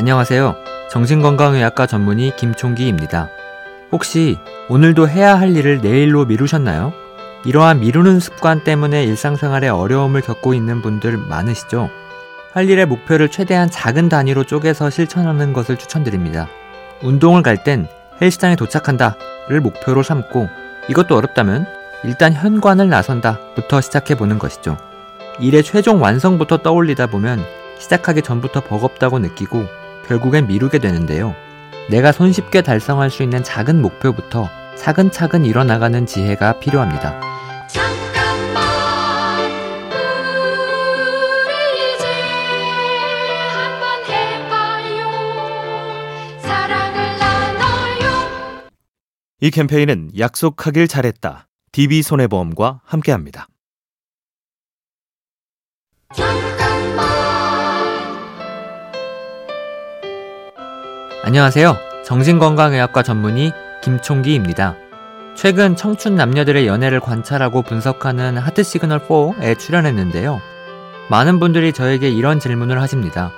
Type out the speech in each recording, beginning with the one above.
안녕하세요. 정신건강의학과 전문의 김총기입니다. 혹시 오늘도 해야 할 일을 내일로 미루셨나요? 이러한 미루는 습관 때문에 일상생활에 어려움을 겪고 있는 분들 많으시죠? 할 일의 목표를 최대한 작은 단위로 쪼개서 실천하는 것을 추천드립니다. 운동을 갈 땐 헬스장에 도착한다를 목표로 삼고 이것도 어렵다면 일단 현관을 나선다부터 시작해보는 것이죠. 일의 최종 완성부터 떠올리다 보면 시작하기 전부터 버겁다고 느끼고 결국엔 미루게 되는데요. 내가 손쉽게 달성할 수 있는 작은 목표부터 차근차근 일어나가는 지혜가 필요합니다. 이 캠페인은 약속하길 잘했다. DB손해보험과 함께합니다. 안녕하세요. 정신건강의학과 전문의 김총기입니다. 최근 청춘 남녀들의 연애를 관찰하고 분석하는 하트 시그널 4에 출연했는데요. 많은 분들이 저에게 이런 질문을 하십니다.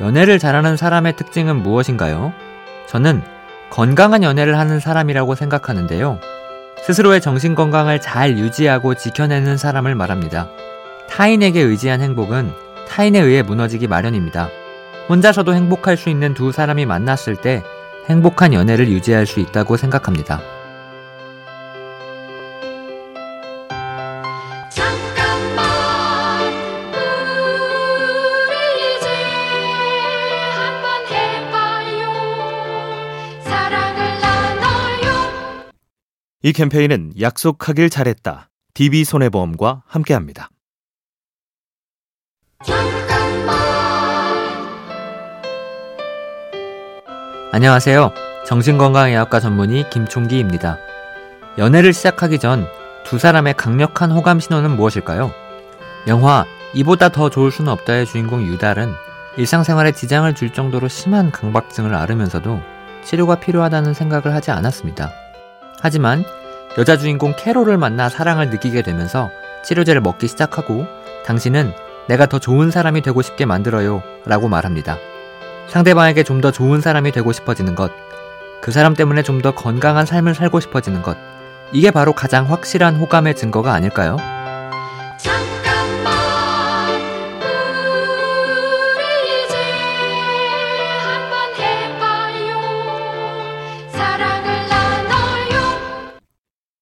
연애를 잘하는 사람의 특징은 무엇인가요? 저는 건강한 연애를 하는 사람이라고 생각하는데요. 스스로의 정신 건강을 잘 유지하고 지켜내는 사람을 말합니다. 타인에게 의지한 행복은 타인에 의해 무너지기 마련입니다. 혼자서도 행복할 수 있는 두 사람이 만났을 때 행복한 연애를 유지할 수 있다고 생각합니다. 이 캠페인은 약속하길 잘했다. DB손해보험과 함께합니다. 안녕하세요. 정신건강의학과 전문의 김총기입니다. 연애를 시작하기 전 두 사람의 강력한 호감 신호는 무엇일까요? 영화 이보다 더 좋을 수는 없다의 주인공 유달은 일상생활에 지장을 줄 정도로 심한 강박증을 앓으면서도 치료가 필요하다는 생각을 하지 않았습니다. 하지만 여자 주인공 캐롤을 만나 사랑을 느끼게 되면서 치료제를 먹기 시작하고 당신은 내가 더 좋은 사람이 되고 싶게 만들어요 라고 말합니다. 상대방에게 좀 더 좋은 사람이 되고 싶어지는 것, 그 사람 때문에 좀 더 건강한 삶을 살고 싶어지는 것, 이게 바로 가장 확실한 호감의 증거가 아닐까요?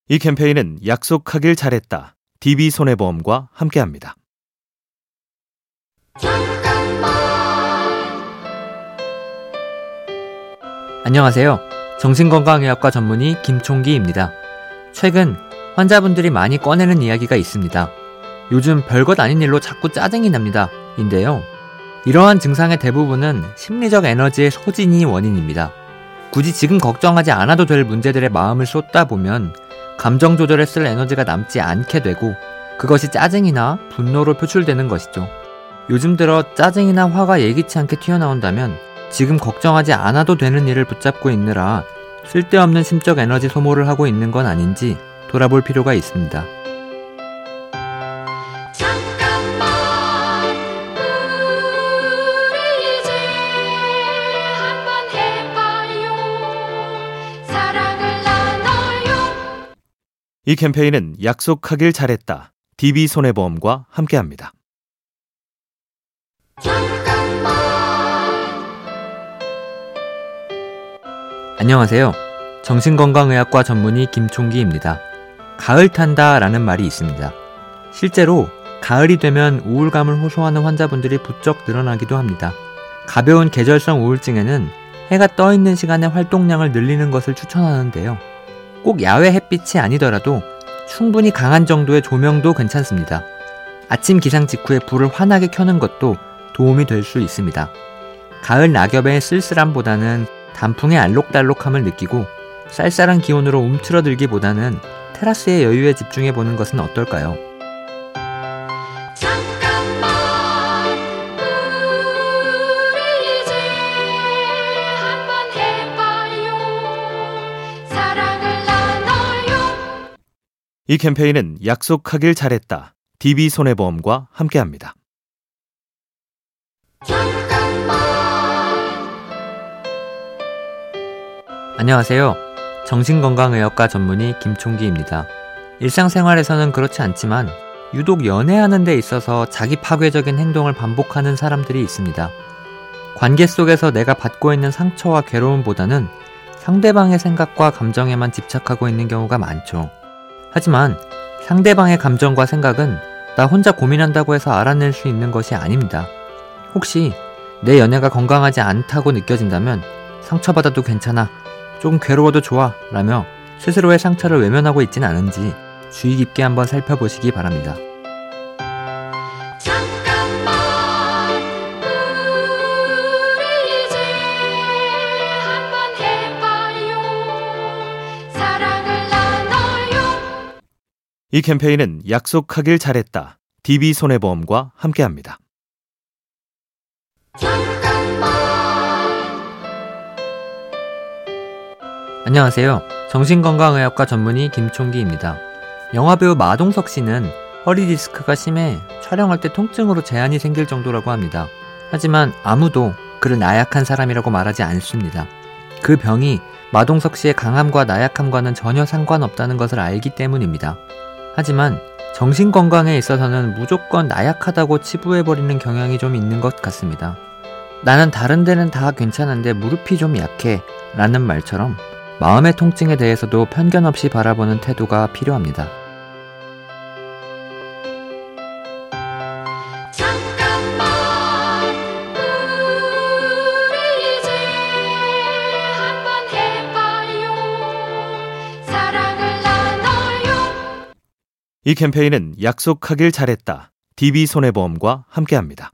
이 캠페인은 약속하길 잘했다. DB손해보험과 함께합니다. 안녕하세요. 정신건강의학과 전문의 김총기입니다. 최근 환자분들이 많이 꺼내는 이야기가 있습니다. 요즘 별것 아닌 일로 자꾸 짜증이 납니다. 인데요. 이러한 증상의 대부분은 심리적 에너지의 소진이 원인입니다. 굳이 지금 걱정하지 않아도 될 문제들의 마음을 쏟다 보면 감정 조절에 쓸 에너지가 남지 않게 되고 그것이 짜증이나 분노로 표출되는 것이죠. 요즘 들어 짜증이나 화가 예기치 않게 튀어나온다면 지금 걱정하지 않아도 되는 일을 붙잡고 있느라 쓸데없는 심적 에너지 소모를 하고 있는 건 아닌지 돌아볼 필요가 있습니다. 이 캠페인은 약속하길 잘했다. DB손해보험과 함께합니다. 안녕하세요. 정신건강의학과 전문의 김총기입니다. 가을 탄다 라는 말이 있습니다. 실제로 가을이 되면 우울감을 호소하는 환자분들이 부쩍 늘어나기도 합니다. 가벼운 계절성 우울증에는 해가 떠 있는 시간에 활동량을 늘리는 것을 추천하는데요. 꼭 야외 햇빛이 아니더라도 충분히 강한 정도의 조명도 괜찮습니다. 아침 기상 직후에 불을 환하게 켜는 것도 도움이 될 수 있습니다. 가을 낙엽의 쓸쓸함보다는 단풍의 알록달록함을 느끼고 쌀쌀한 기온으로 움츠러들기보다는 테라스의 여유에 집중해 보는 것은 어떨까요? 이 캠페인은 약속하길 잘했다. DB손해보험과 함께합니다. 안녕하세요. 정신건강의학과 전문의 김총기입니다. 일상생활에서는 그렇지 않지만 유독 연애하는 데 있어서 자기 파괴적인 행동을 반복하는 사람들이 있습니다. 관계 속에서 내가 받고 있는 상처와 괴로움보다는 상대방의 생각과 감정에만 집착하고 있는 경우가 많죠. 하지만 상대방의 감정과 생각은 나 혼자 고민한다고 해서 알아낼 수 있는 것이 아닙니다. 혹시 내 연애가 건강하지 않다고 느껴진다면 상처받아도 괜찮아. 좀 괴로워도 좋아. 라며 스스로의 상처를 외면하고 있진 않은지 주의 깊게 한번 살펴보시기 바랍니다. 잠깐만 우리 이제 한번 해봐요 사랑을 나눠요 이 캠페인은 약속하길 잘했다. DB손해보험과 함께합니다. 안녕하세요. 정신건강의학과 전문의 김총기입니다. 영화배우 마동석 씨는 허리 디스크가 심해 촬영할 때 통증으로 제한이 생길 정도라고 합니다. 하지만 아무도 그를 나약한 사람이라고 말하지 않습니다. 그 병이 마동석 씨의 강함과 나약함과는 전혀 상관없다는 것을 알기 때문입니다. 하지만 정신건강에 있어서는 무조건 나약하다고 치부해버리는 경향이 좀 있는 것 같습니다. 나는 다른 데는 다 괜찮은데 무릎이 좀 약해 라는 말처럼 마음의 통증에 대해서도 편견 없이 바라보는 태도가 필요합니다. 잠깐만 우리 이제 한번 해봐요 사랑을 나눠요 이 캠페인은 약속하길 잘했다. DB손해보험과 함께합니다.